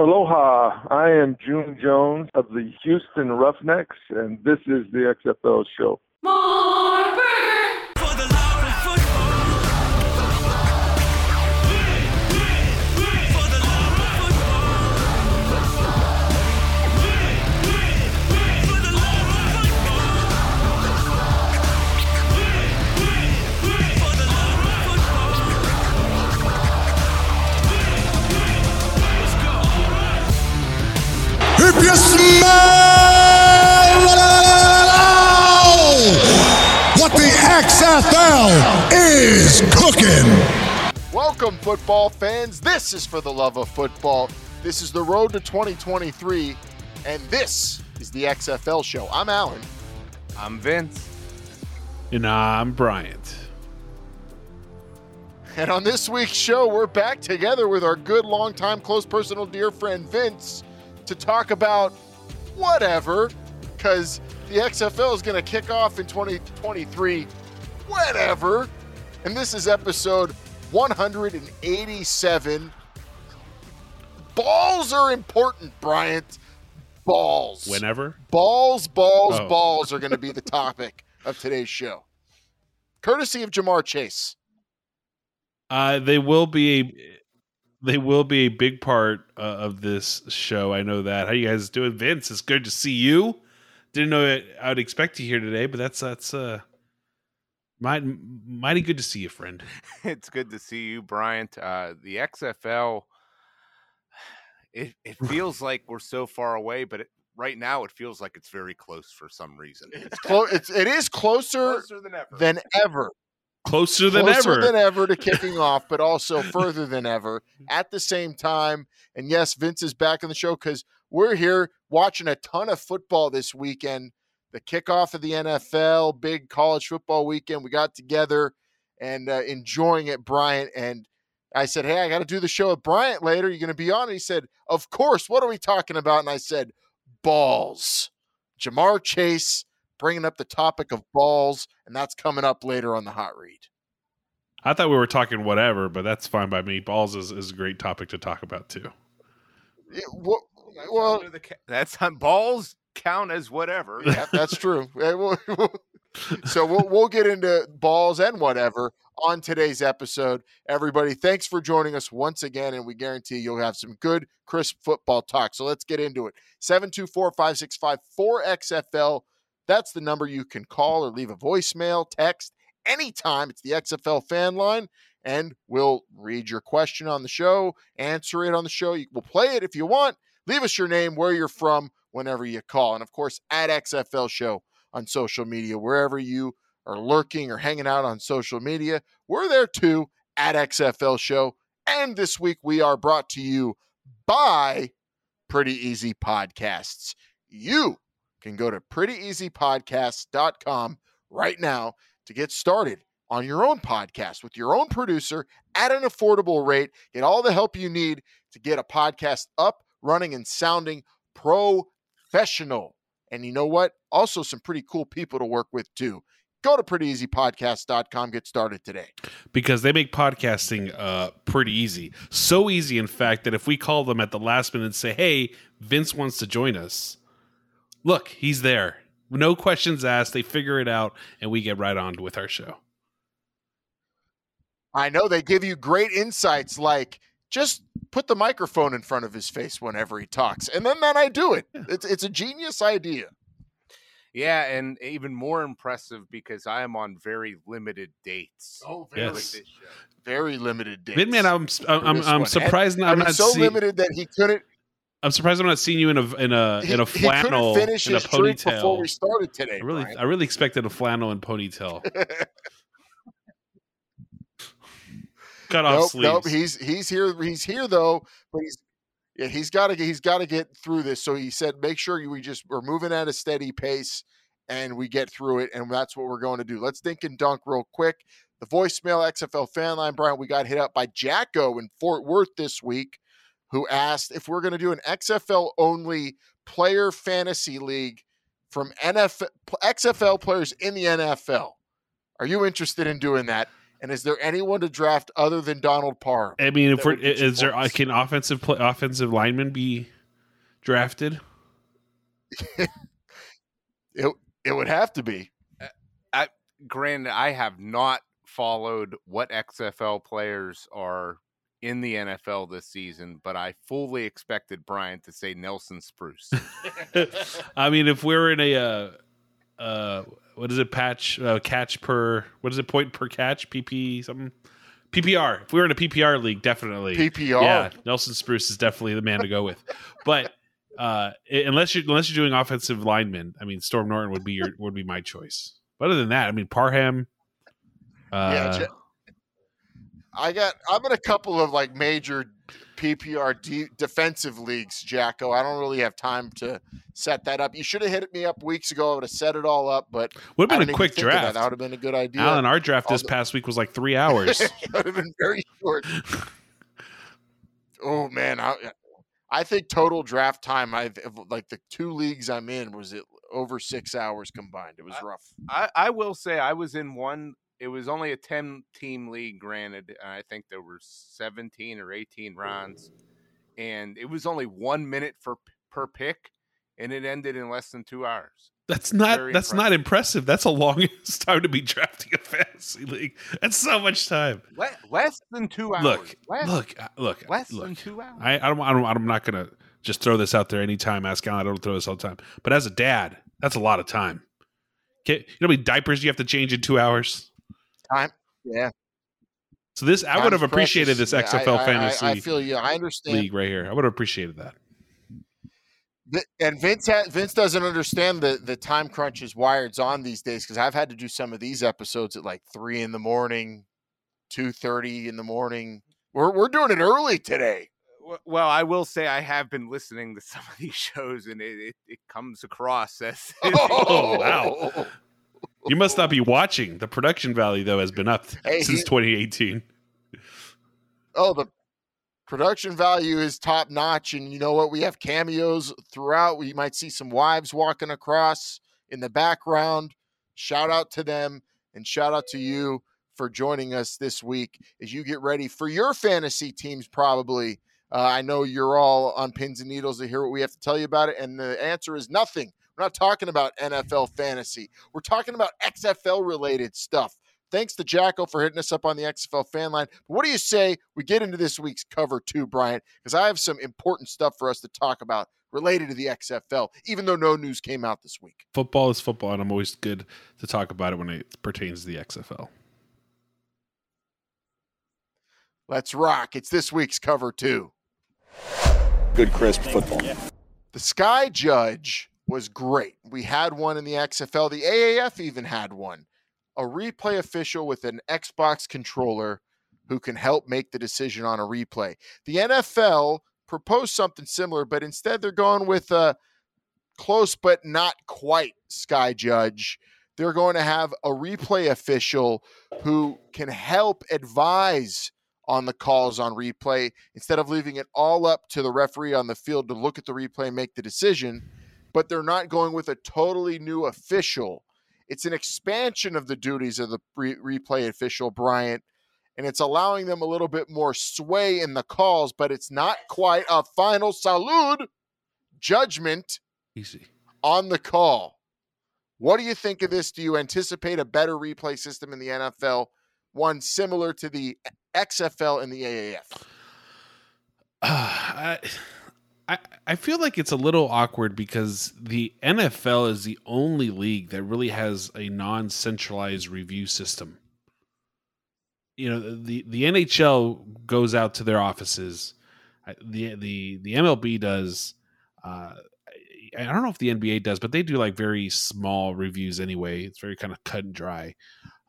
Aloha, I am June Jones of the Houston Roughnecks, and this is the XFL show. XFL is cooking. Welcome, football fans. This is for the love of football. This is the road to 2023, and this is the XFL show. I'm Alan. I'm Vince. And I'm Bryant. And on this week's show, we're back together with our good, long-time, close personal dear friend Vince to talk about whatever, because the XFL is going to kick off in 2023, whatever. And this is episode 187. Balls are important, Bryant. Balls. Whenever? Balls, balls, Oh. balls are going to be the topic of today's show. Courtesy of Ja'Marr Chase. Uh, they will be a they will be a big part uh, of this show. I know that. How you guys doing, Vince? It's good to see you. Didn't know it, I would expect you here today, but that's that's uh mighty, mighty good to see you, friend. It's good to see you, Bryant. Uh, the XFL, it, it feels like we're so far away, but it, right now it feels like it's very close for some reason. It's clo- it's, it is closer Closer than ever. than ever. Closer than closer ever. than ever to kicking off, but also further than ever at the same time. And yes, Vince is back on the show because we're here watching a ton of football this weekend. The kickoff of the NFL, big college football weekend. We got together and uh, enjoying it, Bryant. And I said, Hey, I got to do the show with Bryant later. You're going to be on? And he said, Of course. What are we talking about? And I said, Balls. Ja'Marr Chase bringing up the topic of balls, and that's coming up later on the hot read. I thought we were talking whatever, but that's fine by me. Balls is, is a great topic to talk about too. Yeah, wha- That's well, under the ca- that's on balls count as whatever. yeah, that's true. So we'll, we'll get into balls and whatever on today's episode. Everybody, thanks for joining us once again, and we guarantee you'll have some good, crisp football talk. So let's get into it. 724 565 4XFL. That's the number you can call or leave a voicemail, text anytime. It's the XFL fan line, and we'll read your question on the show, answer it on the show. We'll play it if you want. Leave us your name, where you're from, whenever you call. And of course, at XFL Show on social media, wherever you are lurking or hanging out on social media, we're there too at XFL Show. And this week, we are brought to you by Pretty Easy Podcasts. You can go to prettyeasypodcasts.com right now to get started on your own podcast with your own producer at an affordable rate. Get all the help you need to get a podcast up, running, and sounding professional. And you know what? Also, some pretty cool people to work with too. Go to prettyeasypodcast.com. Get started today. because they make podcasting uh, pretty easy. So easy, in fact, that if we call them at the last minute and say, "Hey, Vince wants to join us," look, he's there. No questions asked. They figure it out, and we get right on with our show. I know they give you great insights like just put the microphone in front of his face whenever he talks. And then then I do it. It's it's a genius idea. Yeah, and even more impressive because I am on very limited dates. Oh, very- with this. Very limited dates. Vidman, uh, I'm I'm, I'm, I'm surprised I I'm mean, not so see- limited that he couldn't I'm surprised I'm not seeing you in a in a he, in a he flannel couldn't finish in a his drink before we started today. I really Brian. I really expected a flannel and ponytail. Cut off nope, sleeves. nope. He's he's here. He's here though, but he's yeah. He's got to he's got to get through this. So he said, make sure you, we just we're moving at a steady pace and we get through it, and that's what we're going to do. Let's think and dunk real quick. The voicemail XFL fan line, Brian. We got hit up by Jacko in Fort Worth this week, who asked if we're going to do an XFL only player fantasy league from NFL XFL players in the NFL. Are you interested in doing that? And is there anyone to draft other than Donald Parham? I mean, if we're would get is there points. can offensive play, offensive linemen be drafted? It it would have to be. Granted, I have not followed what XFL players are in the NFL this season, but I fully expected Brian to say Nelson Spruce. I mean, if we're in a uh, uh, what is it? Patch uh, catch per what is it? Point per catch? PP something. PPR. If we were in a PPR league, definitely PPR. Yeah, Nelson Spruce is definitely the man to go with. But uh, unless you unless you're doing offensive linemen, I mean, Storm Norton would be your would be my choice. But other than that, I mean, Parham. Uh, Yeah, I got. I'm in a couple of like major PPR de- defensive leagues, Jacko. I don't really have time to set that up. You should have hit me up weeks ago. I would have set it all up, but would I have been a quick think of That. draft. that would have been a good idea. Alan, our draft this Although- past week was like three hours. it would have been very short. oh man, I, I think total draft time. I've like the two leagues I'm in was it over six hours combined. It was I- rough. I, I will say I was in one. It was only a ten team league, granted, and I think there were seventeen or eighteen rounds, and it was only one minute for per pick, and it ended in less than two hours. That's not Very that's not impressive. That's the longest time to be drafting a fantasy league. That's so much time. Le- less than two hours. Look, less, look, uh, look, less look. than two hours. I, I don't, I don't, I'm not gonna just throw this out there anytime. Ask Alan, I don't throw this all the time. But as a dad, that's a lot of time. Okay, you know how many diapers you have to change in two hours? Time. Yeah. So this, I would have appreciated precious. this Yeah, I- XFL I, fantasy I, I feel you. I understand. league right here. I would have appreciated that. Th- and Vince ha- Vince doesn't understand the the time crunch is wired's on these days because I've had to do some of these episodes at like three in the morning, two thirty in the morning. We're we're doing it early today. Well, I will say I have been listening to some of these shows, and it, it, it comes across as oh, oh, wow. You must not be watching. The production value though has been up Hey, since he- 2018. Oh, the production value is top notch, and you know what? We have cameos throughout. We might see some wives walking across in the background. Shout out to them, and shout out to you for joining us this week as you get ready for your fantasy teams. Probably, uh, I know you're all on pins and needles to hear what we have to tell you about it, and the answer is nothing. We're not talking about NFL fantasy. We're talking about XFL related stuff. Thanks to Jacko for hitting us up on the XFL fan line. But what do you say we get into this week's cover two, Bryant? Because I have some important stuff for us to talk about related to the XFL, even though no news came out this week. Football is football, and I'm always good to talk about it when it pertains to the XFL. Let's rock. It's this week's cover two. good crisp football. The Sky Judge was great. We had one in the XFL. The AAF even had one. A replay official with an Xbox controller who can help make the decision on a replay. The NFL proposed something similar, but instead they're going with a close but not quite Sky Judge. They're going to have a replay official who can help advise on the calls on replay instead of leaving it all up to the referee on the field to look at the replay and make the decision. But they're not going with a totally new official. It's an expansion of the duties of the re- replay official, Bryant, and it's allowing them a little bit more sway in the calls, but it's not quite a final salute judgment Easy. on the call. What do you think of this? Do you anticipate a better replay system in the NFL, one similar to the XFL and the AAF? Uh, I, I feel like it's a little awkward because the NFL is the only league that really has a non-centralized review system. You know, the the NHL goes out to their offices. The the the MLB does. Uh, I I don't know if the NBA does, but they do like very small reviews anyway. It's very kind of cut and dry.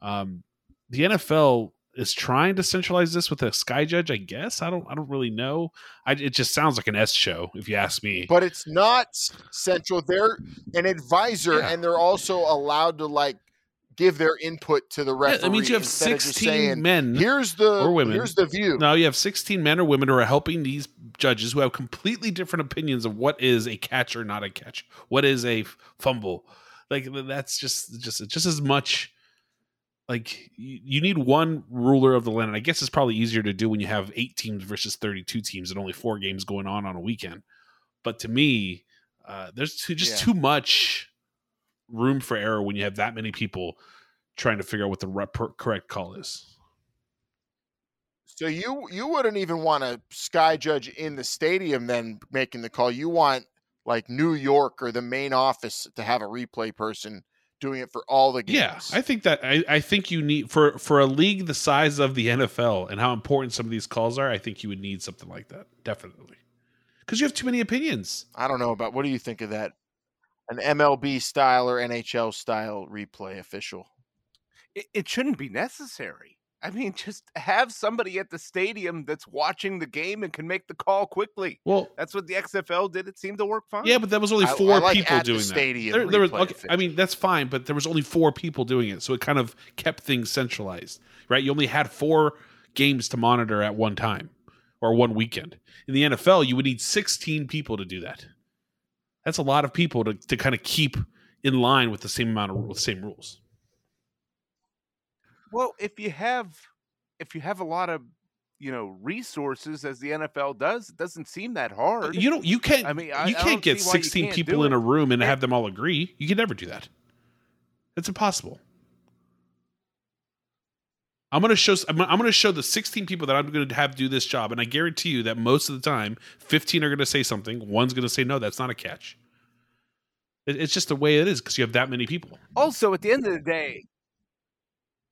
Um, the NFL is trying to centralize this with a sky judge. I guess I don't. I don't really know. I, it just sounds like an S show, if you ask me. But it's not central. They're an advisor, Yeah. and they're also allowed to like give their input to the Yeah, referee. that means you have instead of just sixteen saying, men Here's the or women. Here's the view. Now you have 16 men or women who are helping these judges who have completely different opinions of what is a catch or not a catch, what is a fumble. Like that's just just just as much like you, need one ruler of the land. And I guess it's probably easier to do when you have eight teams versus 32 teams and only four games going on on a weekend. But to me, uh, there's too, just Yeah. too much room for error when you have that many people trying to figure out what the rep- correct call is. So you you wouldn't even want a sky judge in the stadium then making the call. You want like New York or the main office to have a replay person doing it for all the games. Yeah, I think that I, I think you need for for a league the size of the NFL and how important some of these calls are. I think you would need something like that definitely because you have too many opinions. I don't know about what do you think of that? An MLB style or NHL style replay official. it, it shouldn't be necessary. I mean, just have somebody at the stadium that's watching the game and can make the call quickly. Well, That's what the XFL did. It seemed to work fine. yeah, but that was only I- I four like people at the doing stadium that. There, there was, okay, I mean, that's fine, but there was only four people doing it, so it kind of kept things centralized, right? You only had four games to monitor at one time or one weekend. In the NFL, you would need 16 people to do that. That's a lot of people to, to kind of keep in line with the same amount of with the same rules. Well, if you have if you have a lot of you know resources as the NFL does, it doesn't seem that uh, hard. You don't. You can't. I mean, I- you can't get see why you 16 can't people in a room and And- have them all agree. You can never do that. It's impossible. I'm gonna show. I'm, I'm gonna show the 16 people that I'm gonna have do this job, and I guarantee you that most of the time, 15 are gonna say something. One's gonna say no. That's not a catch. It's just the way it is because you have that many people. also, at the end of the day,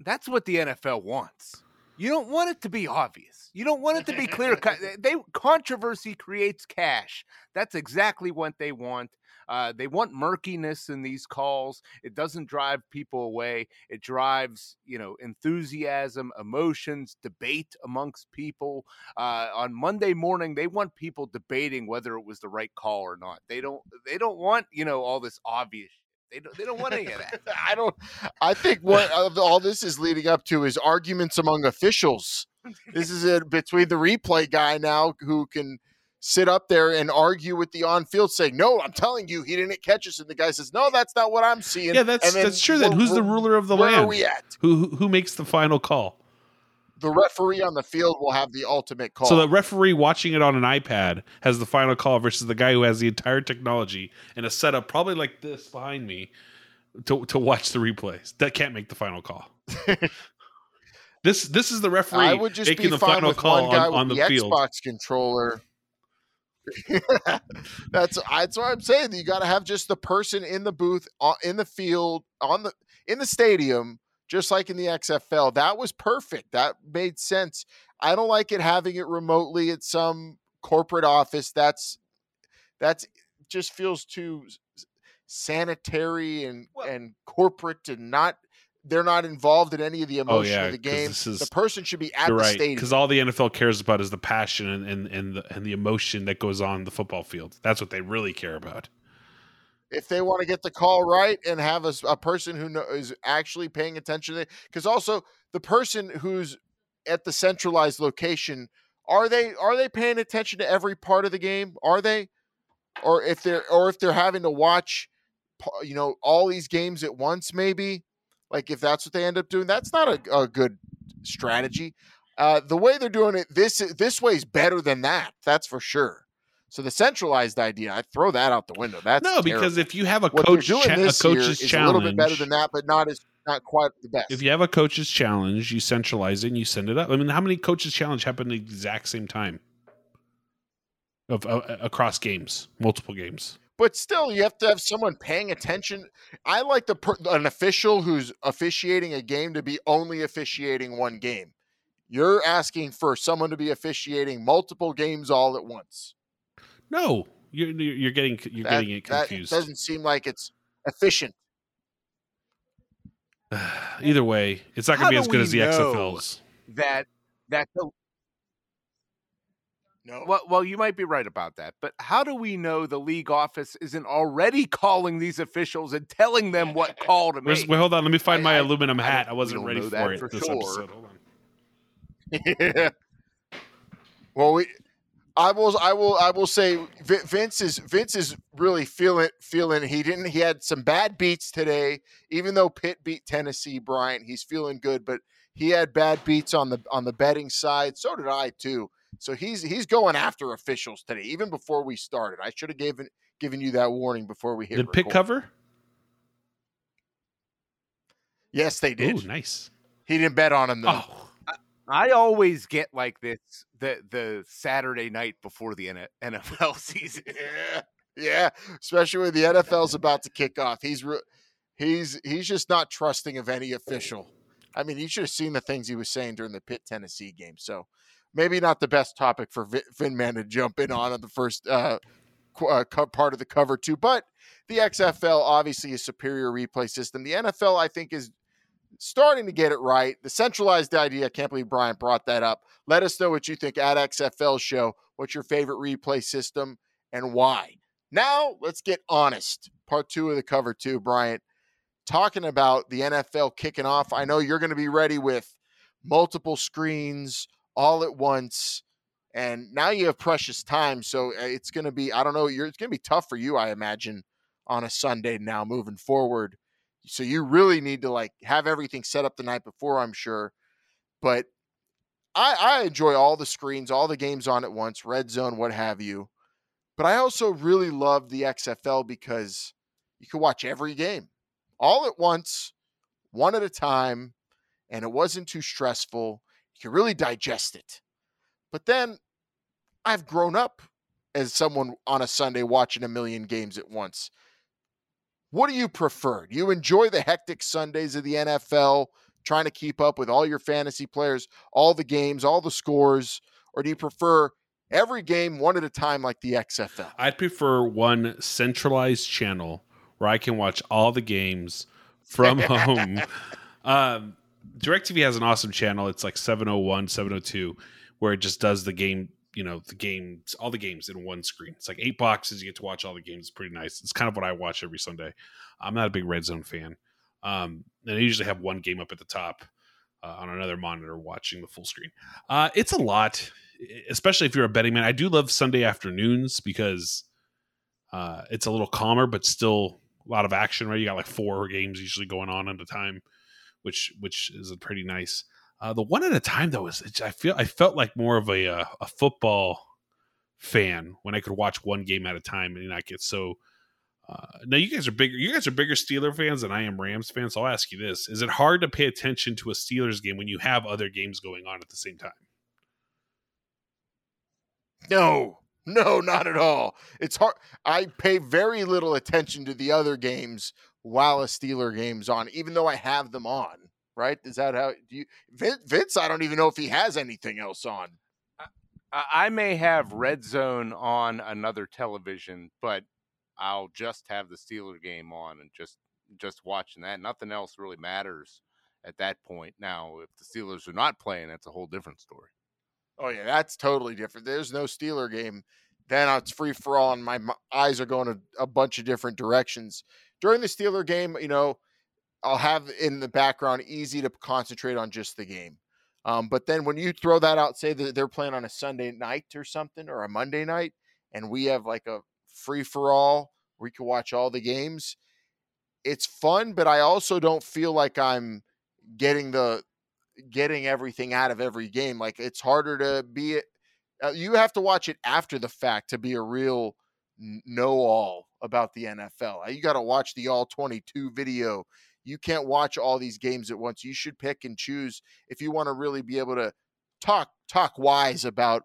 that's what the NFL wants. You don't want it to be obvious. You don't want it to be clear cut. They controversy creates cash. That's exactly what they want. Uh, they want murkiness in these calls. It doesn't drive people away. It drives, you know, enthusiasm, emotions, debate amongst people. Uh, on Monday morning, they want people debating whether it was the right call or not. They don't. They don't want, you know, all this obvious. Shit. They don't. They don't want any of that. I don't. I think what of all this is leading up to is arguments among officials. This is it between the replay guy now who can sit up there and argue with the on-field, saying, "No, I'm telling you, he didn't catch us," and the guy says, "No, that's not what I'm seeing." Yeah, that's And then that's true. Then who's the ruler of the where land? are we at? Who, who who makes the final call? The referee on the field will have the ultimate call. So the referee watching it on an iPad has the final call versus the guy who has the entire technology and a setup probably like this behind me to to watch the replays. That can't make the final call. this this is the referee I would just making be the final call one on, on the, the, field. Xbox controller. that's that's what I'm saying. You got to have just the person in the booth, uh, in the field, on the in the stadium, just like in the XFL. That was perfect. That made sense. I don't like it having it remotely at some corporate office. That's that's just feels too sanitary and Well- and corporate and not. They're not involved in any of the oh, emotion Oh, yeah, of the game. is- the person should be at the right stadium. because all the NFL cares about is the passion and and and the, and the emotion that goes on the football field. That's what they really care about. If they want to get the call right and have a, a person who know, is actually paying attention to it because also the person who's at the centralized location are they are they paying attention to every part of the game? Are they? Or if they're or if they're having to watch you know all these games at once maybe? Like if that's what they end up doing that's not a, a good strategy. Uh, the way they're doing it this this way is better than that that's for sure so the centralized idea i throw that out the window that's no, because if you have a what coach cha- a coach's is challenge, a little bit better than that, but not as not quite the best. If you have a coach's challenge, you centralize it and you send it up. I mean, how many coaches challenge happen at the exact same time? Of uh, across games, multiple games. but still, you have to have someone paying attention. I like the per, an official who's officiating a game to be only officiating one game. You're asking for someone to be officiating multiple games all at once. No, you're you're you're getting you're That- getting it confused. that doesn't seem like it's efficient. Either way, it's not going to be as good as the know? XFLs. That that the No, Well, well, you might be right about that, but how do we know the league office isn't already calling these officials and telling them what call to Where's, make? wait, hold on. Let me find I- my I- aluminum I hat. don't- I wasn't ready for it for this sure. episode. Hold on. yeah. well, we. I will. I will. I will say Vince is Vince is really feeling feeling. He didn't. He had some bad beats today. Even though Pitt beat Tennessee, Bryant, he's feeling good. But he had bad beats on the on the betting side. So did I too. So he's he's going after officials today, even before we started. I should have given given you that warning before we hit. Did Pitt cover? Yes, they did. Ooh, nice. He didn't bet on him though. Oh. I always get like this the the Saturday night before the NFL season. yeah, especially when the NFL's about to kick off. He's re- he's he's just not trusting of any official. I mean, you should have seen the things he was saying during the Pitt Tennessee game. So maybe not the best topic for Vin Man to jump in on on the first uh, uh, part of the cover two. But the XFL obviously a superior replay system. The NFL I think is starting to get it right. The centralized idea, I can't believe Brian brought that up. Let us know what you think at XFL show. What's your favorite replay system and why? Now, let's get honest. Part two of the cover, two, Bryant. Talking about the NFL kicking off. I know you're going to be ready with multiple screens all at once. And now you have precious time. So uh, it's going to be, I don't know, it's going to be tough for you, I imagine, on a Sunday now moving forward so you really need to like have everything set up the night before, I'm sure. But I, I enjoy all the screens, all the games on at once, red zone, what have you. But I also really love the XFL because you can watch every game all at once, one at a time, and it wasn't too stressful. You can really digest it. But then I've grown up as someone on a Sunday watching a million games at once. What do you prefer? Do you enjoy the hectic Sundays of the NFL, trying to keep up with all your fantasy players, all the games, all the scores, or do you prefer every game one at a time like the XFL? I'd prefer one centralized channel where I can watch all the games from home. Um, DirecTV has an awesome channel. It's like 701, 702, where it just does the game you know the games all the games in one screen. It's like eight boxes you get to watch all the games it's pretty nice. It's kind of what i watch every sunday. I'm not a big red zone fan um and i usually have one game up at the top uh, on another monitor watching the full screen. Uh it's a lot especially if you're a betting man. I do love sunday afternoons because uh it's a little calmer but still a lot of action right? You got like four games usually going on at a time which which is a pretty nice uh, the one at a time though is I feel I felt like more of a uh, a football fan when I could watch one game at a time and not get so. Uh, now you guys are bigger. You guys are bigger Steeler fans than I am Rams fans. So I'll ask you this: Is it hard to pay attention to a Steelers game when you have other games going on at the same time? No, no, not at all. It's hard. I pay very little attention to the other games while a Steeler game's on, even though I have them on right? Is that how do you Vince? I don't even know if he has anything else on. I may have Red Zone on another television, but I'll just have the Steeler game on and just just watching that. Nothing else really matters at that point. Now, if the Steelers are not playing, that's a whole different story. Oh yeah, that's totally different. There's no Steeler game, then it's free for all, and my, my eyes are going a, a bunch of different directions. During the Steeler game, you know, I'll have in the background easy to concentrate on just the game. Um, but then when you throw that out, say that they're playing on a Sunday night or something or a Monday night, and we have like a free for all where you can watch all the games. It's fun, but I also don't feel like I'm getting the getting everything out of every game. Like it's harder to be. Uh, you have to watch it after the fact to be a real know all about the NFL. You got to watch the all 22 video you can't watch all these games at once. You should pick and choose if you want to really be able to talk talk wise about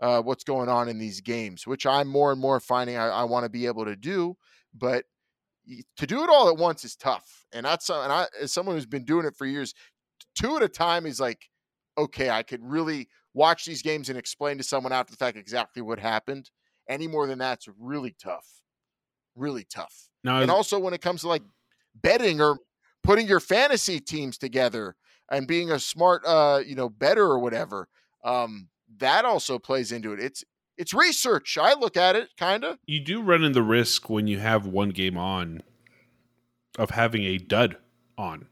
uh, what's going on in these games, which I'm more and more finding I, I want to be able to do. But to do it all at once is tough, and that's and I as someone who's been doing it for years, two at a time is like okay. I could really watch these games and explain to someone after the fact exactly what happened. Any more than that's really tough, really tough. And also when it comes to like betting or putting your fantasy teams together and being a smart uh you know better or whatever um that also plays into it. It's it's research. I look at it kind of you do run in the risk when you have one game on of having a dud on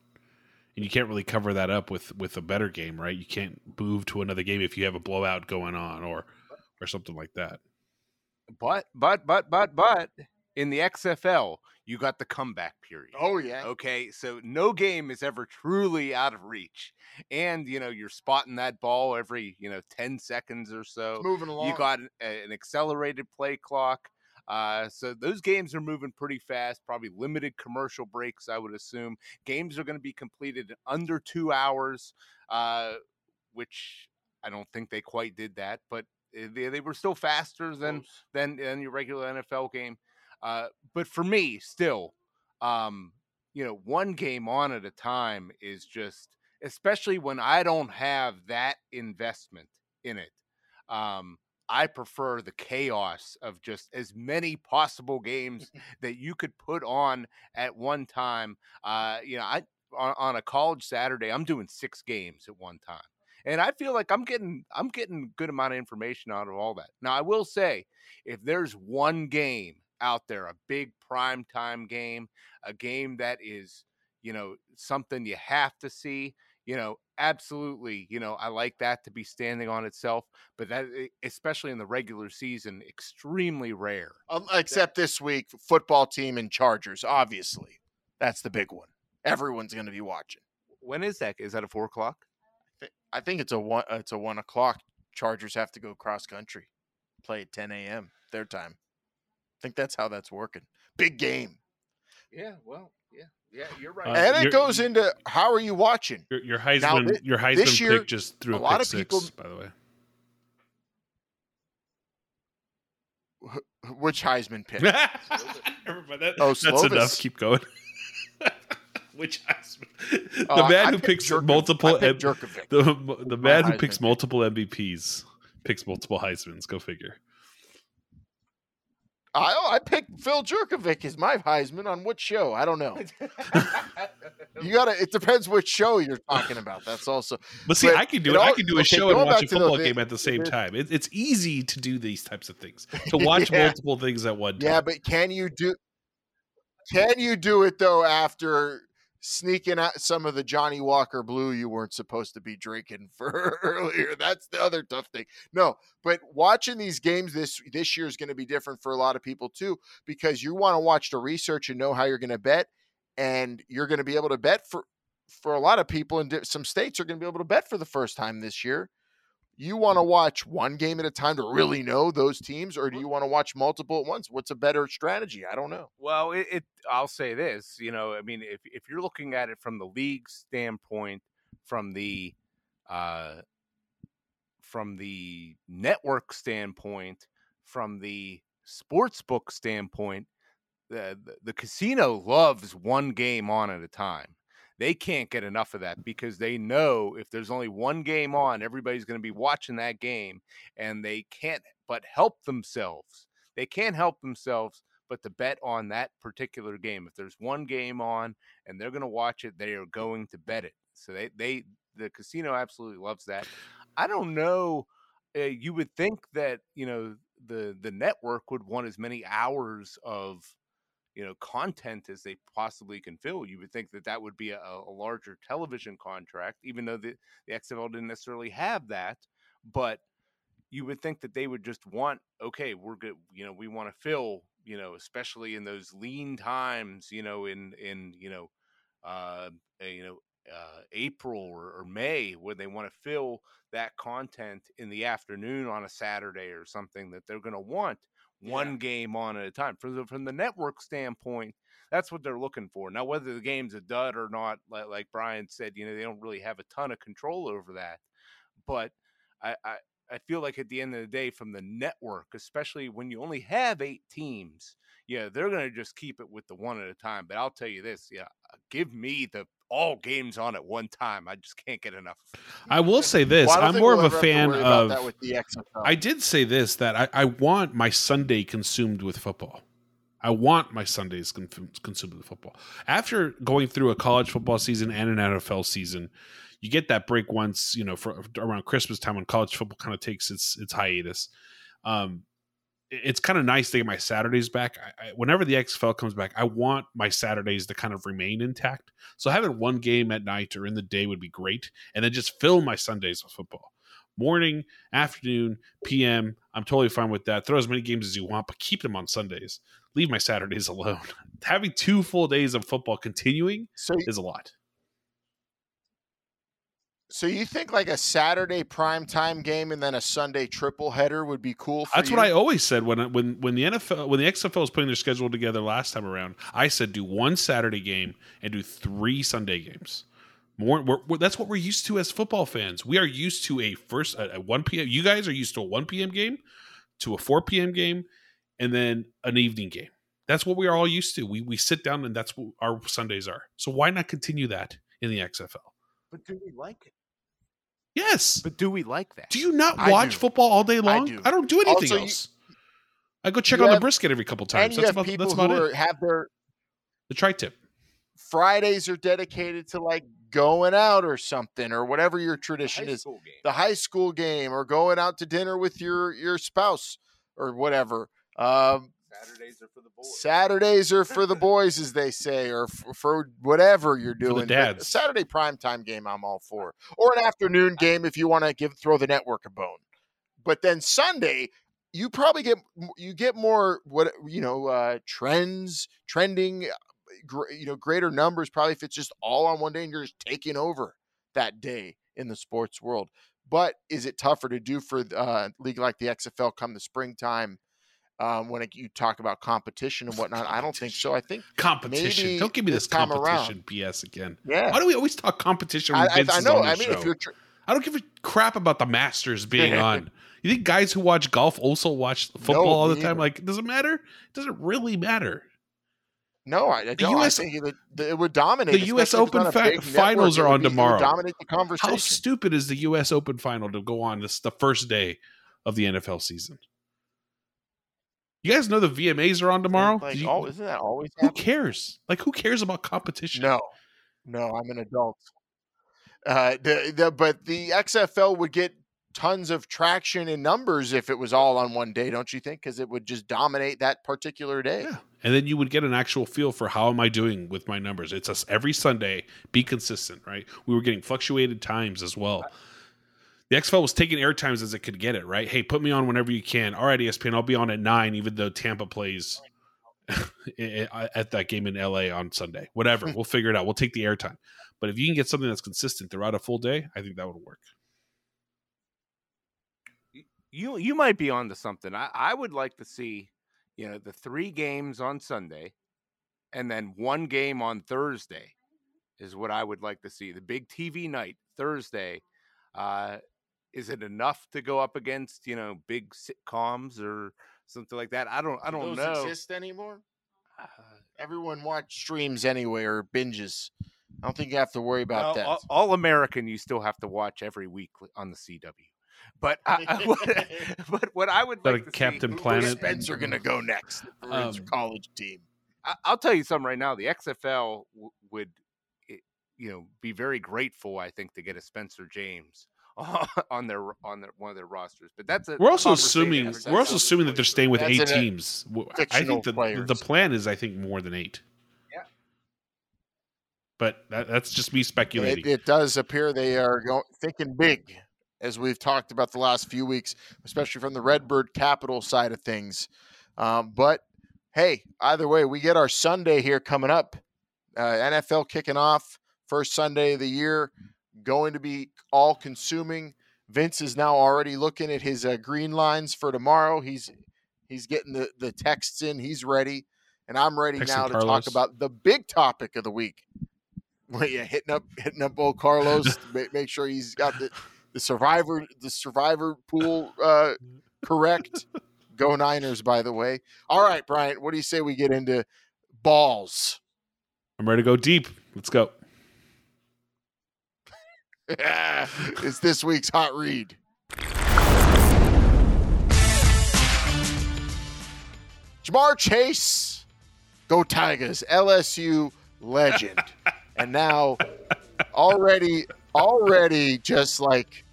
and you can't really cover that up with with a better game right? You can't move to another game if you have a blowout going on or or something like that. But but but but but in the XFL, you got the comeback period. Oh yeah. Okay, so no game is ever truly out of reach, and you know you're spotting that ball every you know ten seconds or so. It's moving along. You got an, an accelerated play clock. Uh, so those games are moving pretty fast. Probably limited commercial breaks, I would assume. Games are going to be completed in under two hours, uh, which I don't think they quite did that, but eh, they, they were still faster than Close. than than your regular NFL game. Uh, but for me, still, um, you know, one game on at a time is just, especially when I don't have that investment in it. Um, I prefer the chaos of just as many possible games that you could put on at one time. Uh, you know, I on, on a college Saturday, I'm doing six games at one time. And I feel like I'm getting I'm getting a good amount of information out of all that. Now I will say, if there's one game out there, a big prime time game, a game that is, you know, something you have to see, you know, absolutely, you know, I like that to be standing on itself, but that especially in the regular season, extremely rare. Um, except this week, football team and Chargers. Obviously, that's the big one. Everyone's going to be watching. When is that? Is that at four o'clock? I think it's a one. It's a one o'clock. Chargers have to go cross country, play at 10 a.m. their time. I think that's how that's working. Big game, Yeah, well, yeah, yeah, you're Uh, and it goes into how are you watching? Your, your Heisman, thi- your Heisman this year, pick just threw a a, lot pick of people- six, by the way. Which Heisman pick? That- Oh, that's enough. Keep going. Which Heisman? The Uh, man I who picks Jerko- multiple I M- the the my man who Heisman picks multiple MVPs picks multiple Heisman's. Go figure. I oh, I picked Phil Jurkovec as my Heisman on what show? I don't know. You gotta. It depends which show you're talking about. That's also But see, But I can do it it. I can do a okay, show and watch a football the- game at the same time. It, it's easy to do these types of things. To watch Yeah. multiple things at one time. yeah. But can you do? Can you do it though after sneaking out some of the Johnnie Walker Blue you weren't supposed to be drinking for earlier? That's the other tough thing. No, but watching these games this this year is going to be different for a lot of people too because you want to watch the research and know how you're going to bet, and you're going to be able to bet for for a lot of people in some states are going to be able to bet for the first time this year. You want to watch one game at a time to really know those teams, or do you want to watch multiple at once? What's a better strategy? I don't know. Well, it, it I'll say this, you know, I mean, if if you're looking at it from the league standpoint, from the uh from the network standpoint, from the sports book standpoint, the, the the casino loves one game on at a time. They can't get enough of that because they know if there's only one game on, everybody's going to be watching that game and they can't but help themselves. They can't help themselves but to bet on that particular game. If there's one game on and they're going to watch it, they are going to bet it. So they they the casino absolutely loves that. I don't know. Uh, you would think that you know the the network would want as many hours of you know content as they possibly can fill. You would think that that would be a, a larger television contract, even though the the XFL didn't necessarily have that. But you would think that they would just want okay we're good you know we want to fill you know especially in those lean times you know in in you know uh you know uh april or, or may where they want to fill that content in the afternoon on a saturday or something that they're going to want one game on at a time. From the from the network standpoint that's what they're looking for. Now whether the game's a dud or not like, like brian said you know they don't really have a ton of control over that. But I, I I feel like at the end of the day, from the network, especially when you only have eight teams, yeah, they're gonna just keep it with the one at a time. But I'll tell you this, yeah, give me the all games on at one time. I just can't get enough. I will say this: Well, I'm more we'll of a ever have to fan of. that with the XFL. I did say this that I, I want my Sunday consumed with football. I want my Sundays consumed with football. After going through a college football season and an NFL season, you get that break once, you know, for around Christmas time when college football kind of takes its its hiatus. Um, it's kind of nice to get my Saturdays back. I, I, whenever the XFL comes back, I want my Saturdays to kind of remain intact. So having one game at night or in the day would be great, and then just fill my Sundays with football. Morning, afternoon, PM. I'm totally fine with that. Throw as many games as you want, but keep them on Sundays. Leave my Saturdays alone. Having two full days of football continuing So, is a lot. So you think like a Saturday prime time game and then a Sunday triple header would be cool? For That's you? what I always said when when when the NFL when the XFL was putting their schedule together last time around. I said do one Saturday game and do three Sunday games. More, we're, we're- that's what we're used to as football fans. We are used to a first a, a one p.m. You guys are used to a one p.m. game, to a four p.m. game, and then an evening game. That's what we are all used to. We we sit down and that's what our Sundays are. So why not continue that in the XFL? But do we like it? Yes. But do we like that? Do you not I watch do. football all day I long? do. I, don't do anything Also, you- else. I go check you on the brisket every couple and times. you That's have about people that's who about are, it. have their The tri-tip. Fridays are dedicated to like going out or something or whatever your tradition is. game. The high school game or going out to dinner with your your spouse or whatever. Um, Saturdays are for the boys. Saturdays are for the boys, as they say, or for, for whatever you're doing. But a dads. Saturday primetime game, I'm all for, or an afternoon game if you want to give throw the network a bone. But then Sunday, you probably get you get more what you know uh, trends, trending, gr- you know, greater numbers. Probably if it's just all on one day and you're just taking over that day in the sports world. But is it tougher to do for uh, a league like the XFL come the springtime? Um, when it, you talk about competition and whatnot, I don't think so. I think Competition. Don't give me this competition BS again. yeah. Why do we always talk competition when I, I, Vince I is know. I mean, show? if you're tr- I don't give a crap about the Masters being on. You think guys who watch golf also watch football all the me time? Like, does it matter? It doesn't really matter. no, I, I don't. US I think that that it would dominate. the US especially if it's Open fa- network, finals are on be- it tomorrow. Dominate the conversation. How stupid is the U.S. Open final to go on this the first day of the NFL season? You guys know the VMAs are on tomorrow. Like, you- oh, isn't that always who happening? cares? Like, who cares about competition? No, no, I'm an adult. Uh, the, the but the XFL would get tons of traction in numbers if it was all on one day, don't you think? Because it would just dominate that particular day. Yeah. And then you would get an actual feel for how am I doing with my numbers. It's us every Sunday, be consistent, right? We were getting fluctuated times as well. The XFL was taking air times as it could get it, right? Hey, put me on whenever you can. All right, ESPN, I'll be on at nine, even though Tampa plays at that game in LA on Sunday. Whatever. we'll figure it out. We'll take the airtime. But if you can get something that's consistent throughout a full day, I think that would work. you you might be onto something. I, I would like to see, you know, the three games on Sunday and then one game on Thursday is what I would like to see. The big TV night Thursday. Uh, is it enough to go up against, you know, big sitcoms or something like that? I don't I Do don't those know. exist anymore? Uh, Everyone watch streams anyway or binges. I don't think you have to worry about well, that. all, all American you still have to watch every week on the CW. But I, I would, but what I would that like a to Captain see, Planet? Where's Spencer gonna go next for his Um, college team? I- I'll tell you something right now. The XFL w- would, you know, be very grateful. I think to get a Spencer James on their on their one of their rosters. But that's a We're also assuming we're also another assuming that they're staying with eight teams. I think the, players. the plan is I think more than eight. Yeah. But that, that's just me It, speculating. it does appear they are going, thinking big, as we've talked about the last few weeks, especially from the Redbird Capital side of things. Um, but hey, either way, we get our Sunday here coming up. Uh, NFL kicking off, first Sunday of the year, going to be all consuming. Vince is now already looking at his uh, green lines for tomorrow. He's he's getting the, the texts in. He's ready, and I'm ready Texting now to Carlos. talk about the big topic of the week. Well, yeah, hitting up hitting up old Carlos, to make, make sure he's got the, the survivor the survivor pool uh, correct. Go Niners, by the way. All right, Brian, what do you say we get into balls? I'm ready to go deep. Let's go. it's this week's hot read. Ja'Marr Chase, go Tigers, LSU legend, and now already, already just like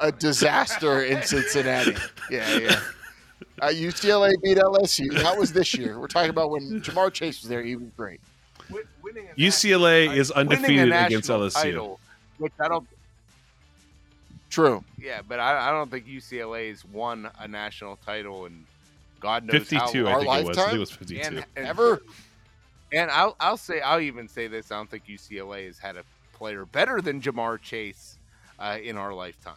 a disaster in Cincinnati. Yeah, yeah. Uh, UCLA beat LSU. That was this year. We're talking about when Ja'Marr Chase was there. He was great. Win- winning a UCLA na- is winning undefeated against LSU. title, which I don't. True. Yeah, but I, I don't think UCLA's won a national title in God knows how 52, long. I Our think it was. I think it was 52. And, and, Ever? and I'll I'll say I'll even say this. I don't think UCLA has had a player better than Ja'Marr Chase uh, in our lifetime.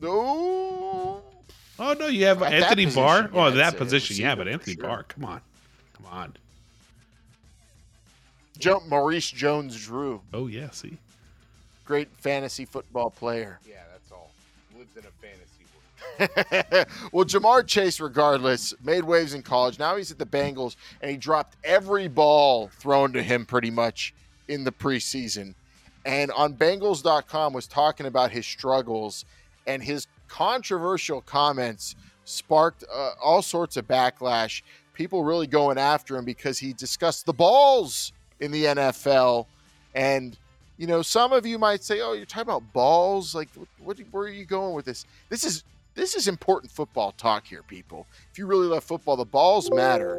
No. Oh no, you have At that Anthony position, Barr. yeah, oh, that position, yeah, but Anthony sure. Barr, come on, come on. Jump Maurice Jones-Drew, Oh yeah, see, great fantasy football player. Yeah, that's all. Lives in a fantasy world. well, Ja'Marr Chase, regardless, made waves in college. Now he's at the Bengals, and he dropped every ball thrown to him pretty much in the preseason. And on Bengals.com was talking about his struggles, and his controversial comments sparked uh, all sorts of backlash. People really going after him because he discussed the balls in the NFL, and you know, some of you might say, "Oh, you're talking about balls. Like, what, where are you going with this? This is this is important football talk here, people. If you really love football, the balls matter.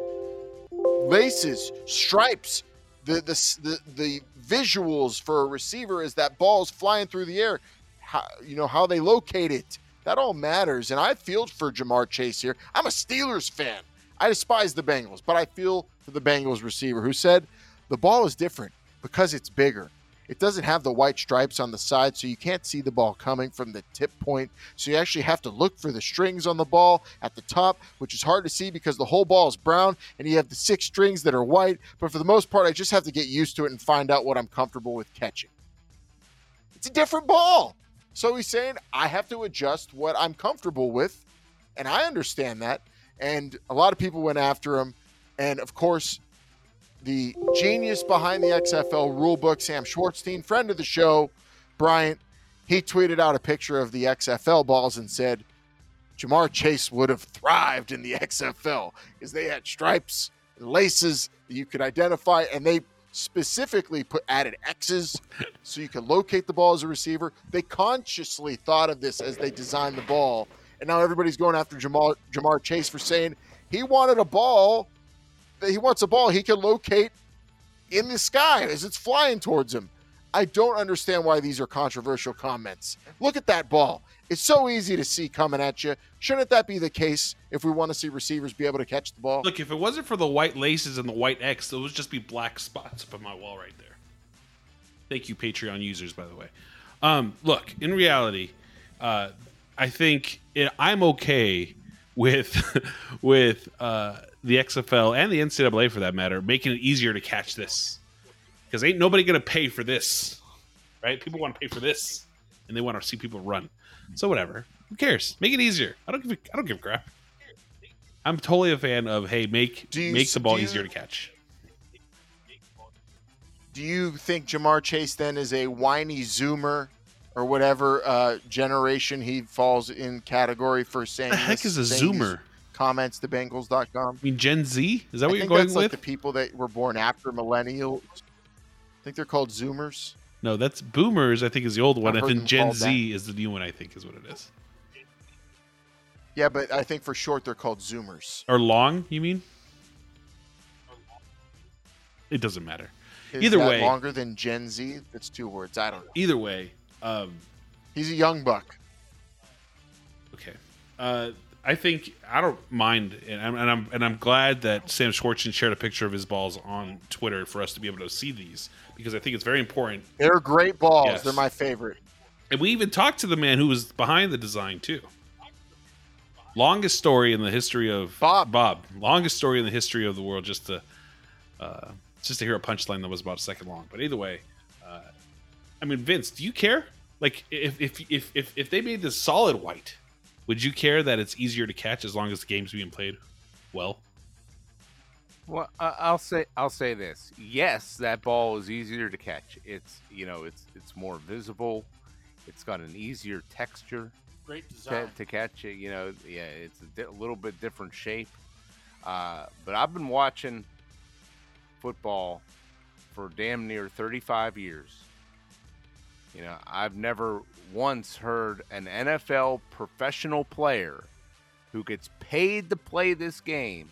Laces, stripes, the the the, the visuals for a receiver is that ball's flying through the air. How, you know how they locate it. That all matters. And I feel for Ja'Marr Chase here. I'm a Steelers fan. I despise the Bengals, but I feel for the Bengals receiver who said the ball is different because it's bigger. It doesn't have the white stripes on the side, so you can't see the ball coming from the tip point. So you actually have to look for the strings on the ball at the top, which is hard to see because the whole ball is brown and you have the six strings that are white. But for the most part, I just have to get used to it and find out what I'm comfortable with catching. It's a different ball. So he's saying I have to adjust what I'm comfortable with. And I understand that. And a lot of people went after him. And of course, the genius behind the XFL rulebook, Sam Schwartzstein, friend of the show, Bryant, he tweeted out a picture of the XFL balls and said, Ja'Marr Chase would have thrived in the XFL because they had stripes and laces that you could identify, and they specifically put added X's so you could locate the ball as a receiver. They consciously thought of this as they designed the ball, and now everybody's going after Ja'Marr Ja'Marr Chase for saying he wanted a ball he wants a ball he can locate in the sky as it's flying towards him. I don't understand why these are controversial comments. Look at that ball. It's so easy to see coming at you. Shouldn't that be the case if we want to see receivers be able to catch the ball? look, if it wasn't for the white laces and the white X, there would just be black spots up on my wall right there. Thank you, Patreon users, by the way. Um, look, in reality, uh, I think it, I'm okay with with uh, the XFL and the NCAA for that matter making it easier to catch this because ain't nobody gonna pay for this, right? People want to pay for this, and they want to see people run. So whatever, who cares? Make it easier. I don't give a, I don't give a crap. I'm totally a fan of hey, make you- make the ball you- easier to catch. Do you think Ja'Marr Chase then is a whiny Zoomer or whatever uh, generation he falls in category for saying What the heck is a Zoomer? Comments to Bengals.com. I mean, Gen Z is that I what you're think going that's with? like the people that were born after millennials. I think they're called Zoomers. no, that's Boomers. I think is the old one, I've and then Gen Z is the new one. I think is what it is. Yeah, but I think for short they're called Zoomers. Or long, you mean? It doesn't matter. Is Either that way- longer than Gen Z. It's two words. I don't know. Either way, um, He's a young buck. okay. Uh, I think I don't mind, and I'm, and I'm and I'm glad that Sam Schwartzstein shared a picture of his balls on Twitter for us to be able to see these because I think it's very important. They're great balls. Yes. They're my favorite. And we even talked to the man who was behind the design too. Longest story in the history of Bob. Bob. Longest story in the history of the world. Just to uh, just to hear a punchline that was about a second long. But either way, uh, I mean, Vince, do you care? Like, if if if if, if they made this solid white, would you care that it's easier to catch as long as the game's being played well? Well, I- I'll say I'll say this. Yes, that ball is easier to catch. It's you know it's it's more visible. It's got an easier texture Great to, to catch it. You know, yeah, it's a, di- little bit different shape. Uh, but I've been watching football for damn near 35 years. You know, I've never once heard an NFL professional player who gets paid to play this game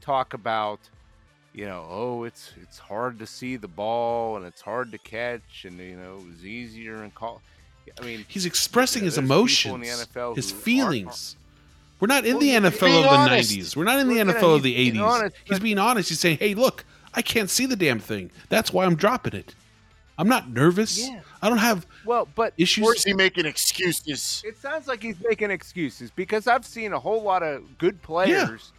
talk about, you know, oh, it's it's hard to see the ball and it's hard to catch and you know it was easier and call. I mean, He's expressing You know, his the emotions, his who aren't- feelings. We're not in Well, the NFL being of the honest. 90s. We're not in the Well, yeah, NFL of he's the being 80s. honest, he's being honest. He's saying, "Hey, look, I can't see the damn thing. That's why I'm dropping it. I'm not nervous. Yeah. I don't have well, but issues." Or is he making excuses? It sounds like he's making excuses because I've seen a whole lot of good players,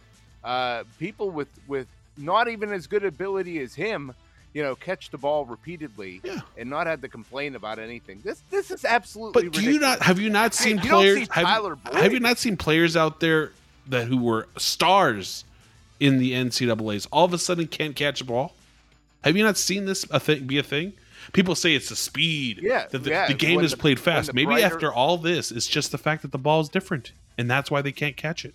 uh, people with with not even as good ability as him, you know, catch the ball repeatedly Yeah. and not had to complain about anything. This this is absolutely. But do you not have you not Hey, seen you players? see have, Tyler Boyd. have you not seen players out there that who were stars in the NCAA's all of a sudden can't catch a ball? Have you not seen this a thing be a thing? People say it's the speed. Yeah, that the, yeah, the game is the- played fast. Maybe brighter- after all this, it's just the fact that the ball is different, and that's why they can't catch it.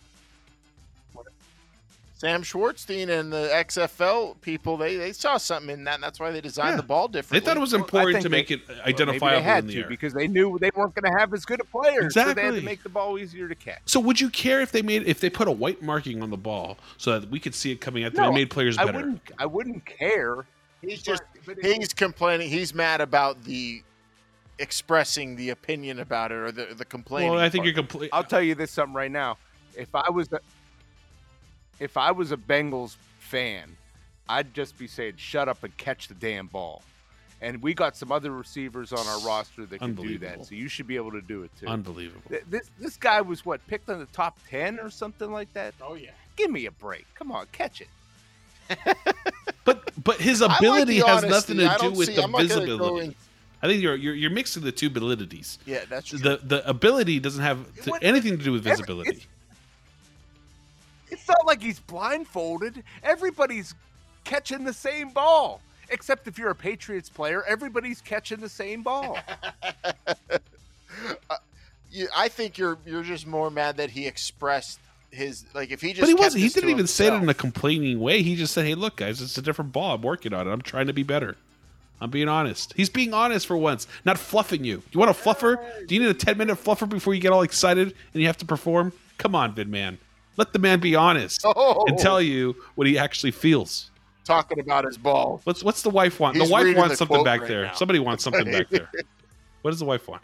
Sam Schwartzstein and the XFL people, they, they saw something in that, and that's why they designed Yeah. the ball differently. They thought it was important think to they- make it Well, identifiable maybe they had in the to air. because they knew they weren't going to have as good a players, so they had Exactly. to make the ball easier to catch. So would you care if they made if they put a white marking on the ball so that we could see it coming out? No, they made players better? I better. wouldn't. I wouldn't care. He's just but it- he's complaining. He's mad about the expressing the opinion about it or the the complaining. Well, I think part. you're complete. I'll tell you this something right now. If I was a, if I was a Bengals fan, I'd just be saying, "Shut up and catch the damn ball." And we got some other receivers on our roster that can do that, so you should be able to do it too. Unbelievable. This this guy was what picked in the top ten or something like that. Oh yeah. Give me a break. Come on, catch it. But but his I like ability has honesty. nothing to do with see- the I'm not gonna go visibility. in- I think you're, you're you're mixing the two validities. yeah, that's true. The the ability doesn't have to, What- anything to do with every- visibility. it's- It's not like he's blindfolded. Everybody's catching the same ball. Except if you're a Patriots player, everybody's catching the same ball. Uh, you, I think you're you're just more mad that he expressed his like if he just. But he wasn't. He didn't even say it in a complaining way. He just said, "Hey, look, guys, it's a different ball. I'm working on it. I'm trying to be better. I'm being honest." He's being honest for once, not fluffing you. You want a fluffer? Do you need a 10 minute fluffer before you get all excited and you have to perform? Come on, Vid man. Let the man be honest Oh, and tell you what he actually feels. talking about his ball. What's what's the wife want? He's the wife wants the something back right there. now. Somebody wants something back there. What does the wife want?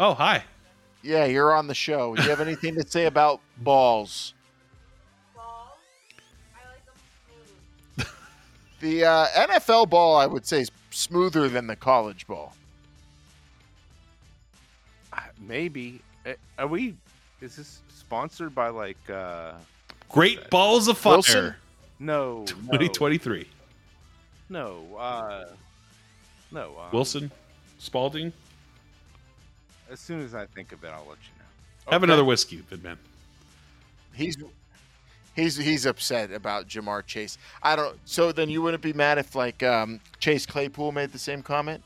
Oh, hi. Yeah, you're on the show. Do you have anything to say about balls? balls. Like. The uh, NFL ball, I would say, is smoother than the college ball. Uh, Maybe. Uh, Are we? Is this sponsored by like? uh Great balls of fire. Wilson? No. no, 2023. No. Uh, no. Um, Wilson, Spalding. As soon as I think of it, I'll let you know. Have Okay. another whiskey, Vid man. He's he's he's upset about Ja'Marr Chase. I don't. So then you wouldn't be mad if like um, Chase Claypool made the same comment?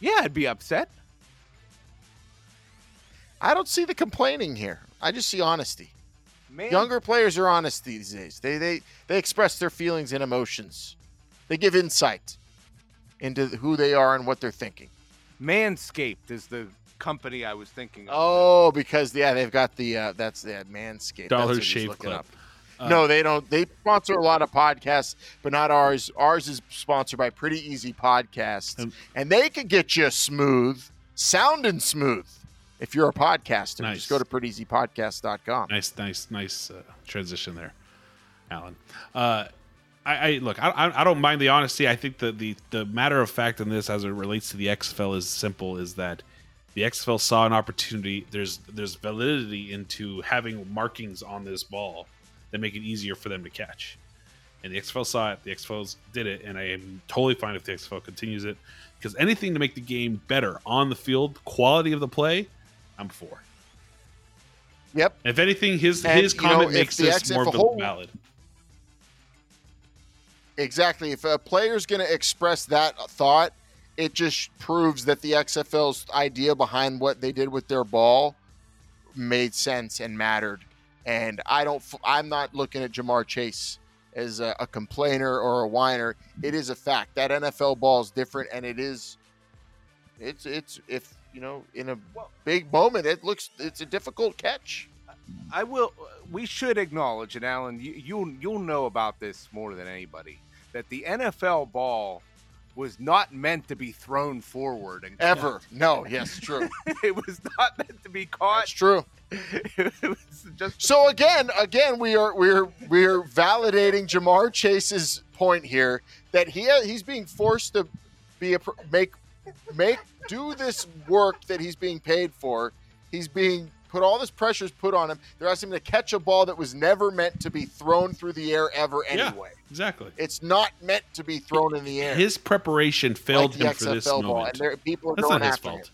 Yeah, I'd be upset. I don't see the complaining here. I just see honesty. Man, Younger players are honest these days. They they they express their feelings and emotions. They give insight into who they are and what they're thinking. Manscaped is the company I was thinking of. Oh, because yeah, they've got the uh, that's the Manscaped Dollar That's Shave Club. up. Uh, no, they don't. They sponsor a lot of podcasts, but not ours. Ours is sponsored by Pretty Easy Podcasts, Um, and they can get you smooth, sounding smooth. If you're a podcaster, Nice. just go to prettyeasypodcast.com. Nice, nice, nice uh, transition there, Alan. Uh, I, I look. I, I don't mind the honesty. I think that the the matter of fact in this, as it relates to the XFL, is simple: is that the XFL saw an opportunity. There's there's validity into having markings on this ball that make it easier for them to catch. And the XFL saw it. The XFL did it, and I am totally fine if the XFL continues it because anything to make the game better on the field, quality of the play, I'm for. Yep. If anything, his And, his you know, comment makes the this X- if more whole- valid. Exactly. If a player's going to express that thought, it just proves that the XFL's idea behind what they did with their ball made sense and mattered. And I don't. I'm not looking at Ja'Marr Chase as a, a complainer or a whiner. It is a fact that NFL ball is different, and it is. It's it's if you know in a big moment, it looks it's a difficult catch. I will. We should acknowledge, and Alan, you, you'll you'll know about this more than anybody, that the NFL ball was not meant to be thrown forward. And Ever. No, yes, true. it was not meant to be caught. That's true. just So again, again, we are we're we're validating Ja'Marr Chase's point here that he uh, he's being forced to be a make make do this work that he's being paid for. He's being put all this pressure's put on him. They're asking him to catch a ball that was never meant to be thrown through the air ever Yeah. anyway. Exactly. It's not meant to be thrown in the air. His preparation failed the him for this ball, moment. and there, people are That's going not his fault. him.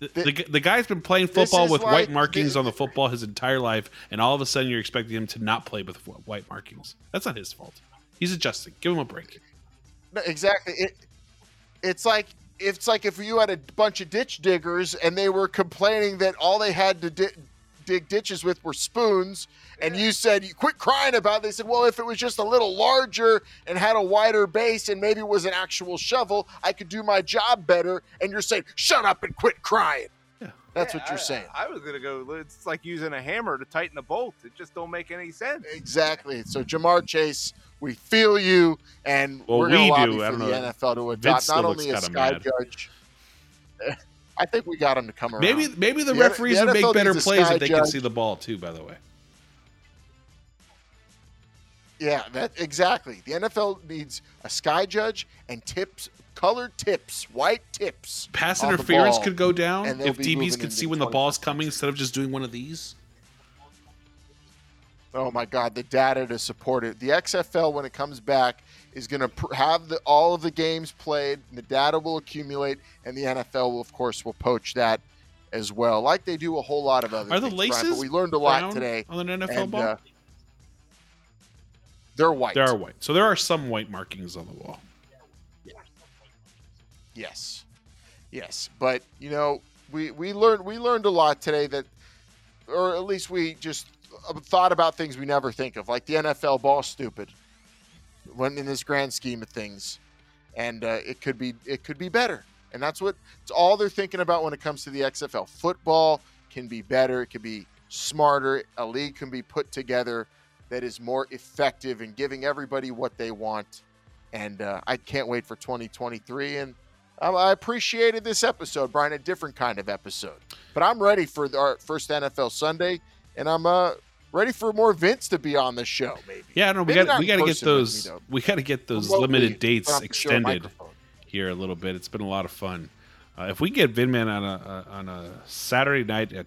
The, the, the guy's been playing football with like white markings the- on the football his entire life, and all of a sudden you're expecting him to not play with white markings. That's not his fault. He's adjusting. Give him a break. No, exactly. It, it's like it's like if you had a bunch of ditch diggers and they were complaining that all they had to di- dig ditches with were spoons, and you said you quit crying about. it. They said, well, if it was just a little larger and had a wider base and maybe was an actual shovel, I could do my job better. And you're saying, shut up and quit crying. Yeah. That's Yeah, what you're I- saying. I, was gonna go. It's like using a hammer to tighten a bolt. It just don't make any sense. Exactly. So Ja'Marr Chase, we feel you, and Well, we're going we to lobby do. I for don't the know. NFL to Vince adopt still not only a sky mad. judge. I think we got him to come around. Maybe maybe the The referees the would make better plays if they can see the ball too. By the way, Yeah, that exactly. The NFL needs a sky judge and tips, colored tips, white tips. pass interference could go down if DBs could see when the 20 ball's coming instead of just doing one of these. Oh my God, the data to support it. The XFL, when it comes back, is going to pr- have the, all of the games played. The data will accumulate, and the NFL, will, of course, will poach that as well, like they do a whole lot of other. Are the things, Brian, laces But we learned a lot today. on an NFL and, ball? uh, they're white. They are white, so there are some white markings on the wall. Yes, yes, but you know, we we learned we learned a lot today that, or at least we just uh, thought about things we never think of, like the NFL ball stupid, when in this grand scheme of things, and uh, it could be it could be better, and that's what it's all they're thinking about when it comes to the XFL. Football can be better, it can be smarter, a league can be put together that is more effective in giving everybody what they want and uh, I can't wait for 2023. And I appreciated this episode, Brian, a different kind of episode. But I'm ready for our first NFL Sunday, and I'm uh, ready for more Vince to be on the show. Maybe. Yeah, no, we Maybe got we got to get with me, those we got to get those Remotely, limited dates put up the show extended here a little bit. It's been a lot of fun. Uh, if we get Vinman on a, a on a Saturday night at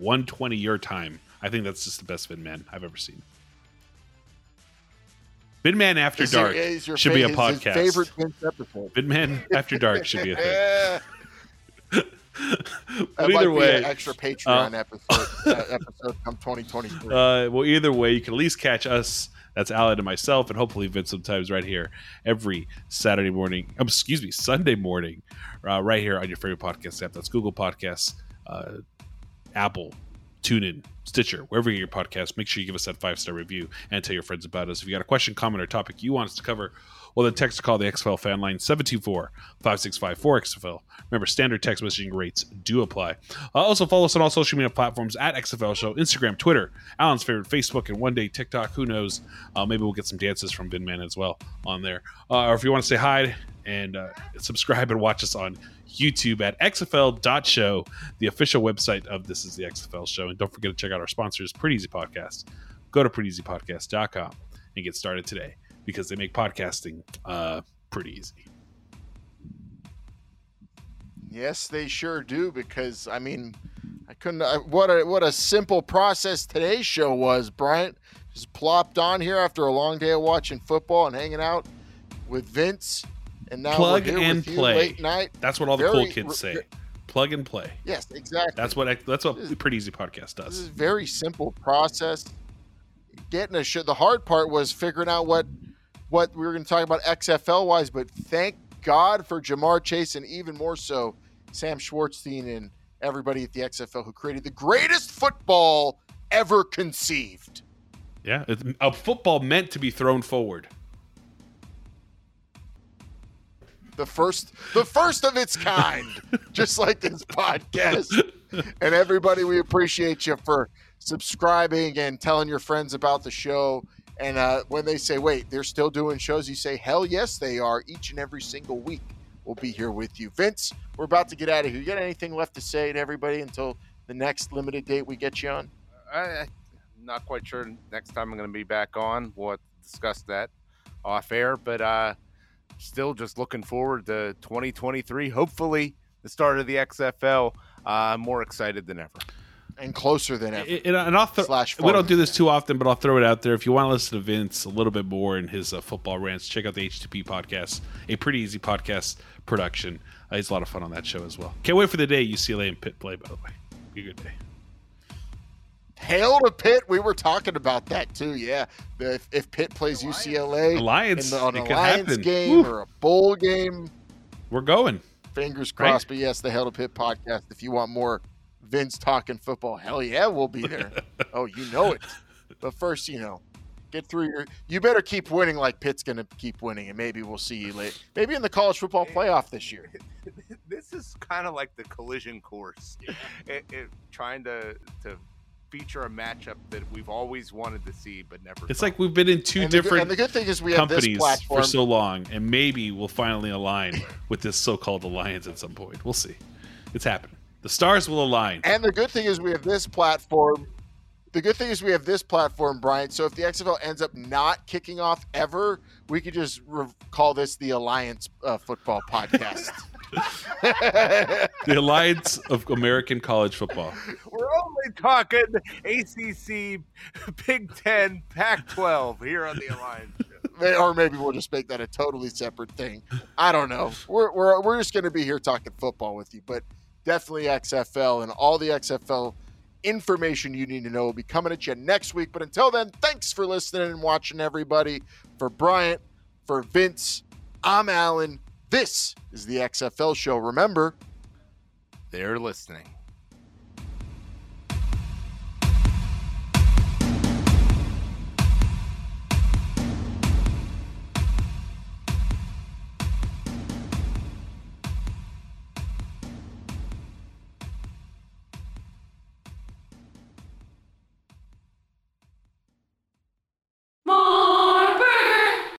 1:20 your time, I think that's just the best Vinman I've ever seen. Vinman After Is Dark is your should fa- be a his- podcast. His favorite Vince episode. Vinman After Dark should be a thing. But either way, extra Patreon episode uh, episode come 2023. Uh, well, either way, you can at least catch us. That's Alan and myself, and hopefully Vince sometimes right here every Saturday morning. um, excuse me, Sunday morning, uh, right here on your favorite podcast app. That's Google Podcasts, uh, Apple, TuneIn, Stitcher, wherever you get your podcast. Make sure you give us that five star review and tell your friends about us. If you got a question, comment, or topic you want us to cover, well, then text or call the XFL fan line 724 565 4XFL. Remember, standard text messaging rates do apply. Uh, also, follow us on all social media platforms at XFL Show Instagram, Twitter, Alan's favorite, Facebook, and one day TikTok. Who knows? Uh, maybe we'll get some dances from Vinman as well on there. Uh, or if you want to say hi and uh, subscribe and watch us on YouTube at XFL.show, the official website of This is the XFL Show. And don't forget to check out our sponsors, Pretty Easy Podcast. Go to prettyeasypodcast.com and get started today because they make podcasting uh, pretty easy. Yes, they sure do. Because I mean, I couldn't. I, what a what a simple process today's show was, Bryant. Just plopped on here after a long day of watching football and hanging out with Vince, and now Plug and play. late night. That's what all the Very cool kids re- say. Plug and play. Yes, exactly. That's what that's what Pretty Easy Podcast This does. is a very simple process. Getting a show. The hard part was figuring out what what we were going to talk about XFL wise, but thank God for Ja'Marr Chase and even more so Sam Schwartzstein and everybody at the XFL who created the greatest football ever conceived. Yeah, a football meant to be thrown forward. The first, the first of its kind, just like this podcast. And everybody, we appreciate you for subscribing and telling your friends about the show And uh, when they say, wait, they're still doing shows, you say, hell yes, they are. Each and every single week, we'll be here with you. Vince, we're about to get out of here. You got anything left to say to everybody until the next limited date we get you on? I, I'm not quite sure next time I'm going to be back on. We'll discuss that off air, but uh, still just looking forward to 2023. Hopefully, the start of the XFL. Uh, more excited than ever. And closer than ever. And, and I'll throw- Slash we don't do this too often, but I'll throw it out there. If you want to listen to Vince a little bit more in his uh, football rants, check out the H2P podcast, a pretty easy podcast production. Uh, it's a lot of fun on that show as well. Can't wait for the day UCLA and Pitt play, by the way. Be a good day. Hail to Pitt. We were talking about that too. Yeah. If, if Pitt plays UCLA Alliance, in the, on it a Lions game Woo. or a bowl game, We're going. fingers Right. crossed. But yes, the Hail to Pitt podcast. If you want more Vince talking football, hell yeah, we'll be there. oh, you know it. But first, you know, get through your. You better keep winning like Pitt's going to keep winning, and maybe we'll see you late. Maybe in the college football playoff this year. this is kind of like the collision course, it, it, trying to to feature a matchup that we've always wanted to see but never. It's thought. like we've been in two and, the, good- different and the good thing is we have this companies platform. for so long, and maybe we'll finally align with this so-called alliance at some point. We'll see. It's happening. The stars will align. And the good thing is we have this platform. The good thing is we have this platform, Brian. So if the XFL ends up not kicking off ever, we could just re- call this the Alliance uh, Football Podcast. The alliance of American college football. We're only talking ACC, Big Ten, Pac-12 here on the Alliance. Show. or maybe we'll just make that a totally separate thing. I don't know. We're, we're, we're just going to be here talking football with you, but definitely XFL and all the XFL information you need to know will be coming at you next week. But until then, thanks for listening and watching, everybody. For Bryant, for Vince, I'm Alan. This is the XFL show. Remember, They're listening.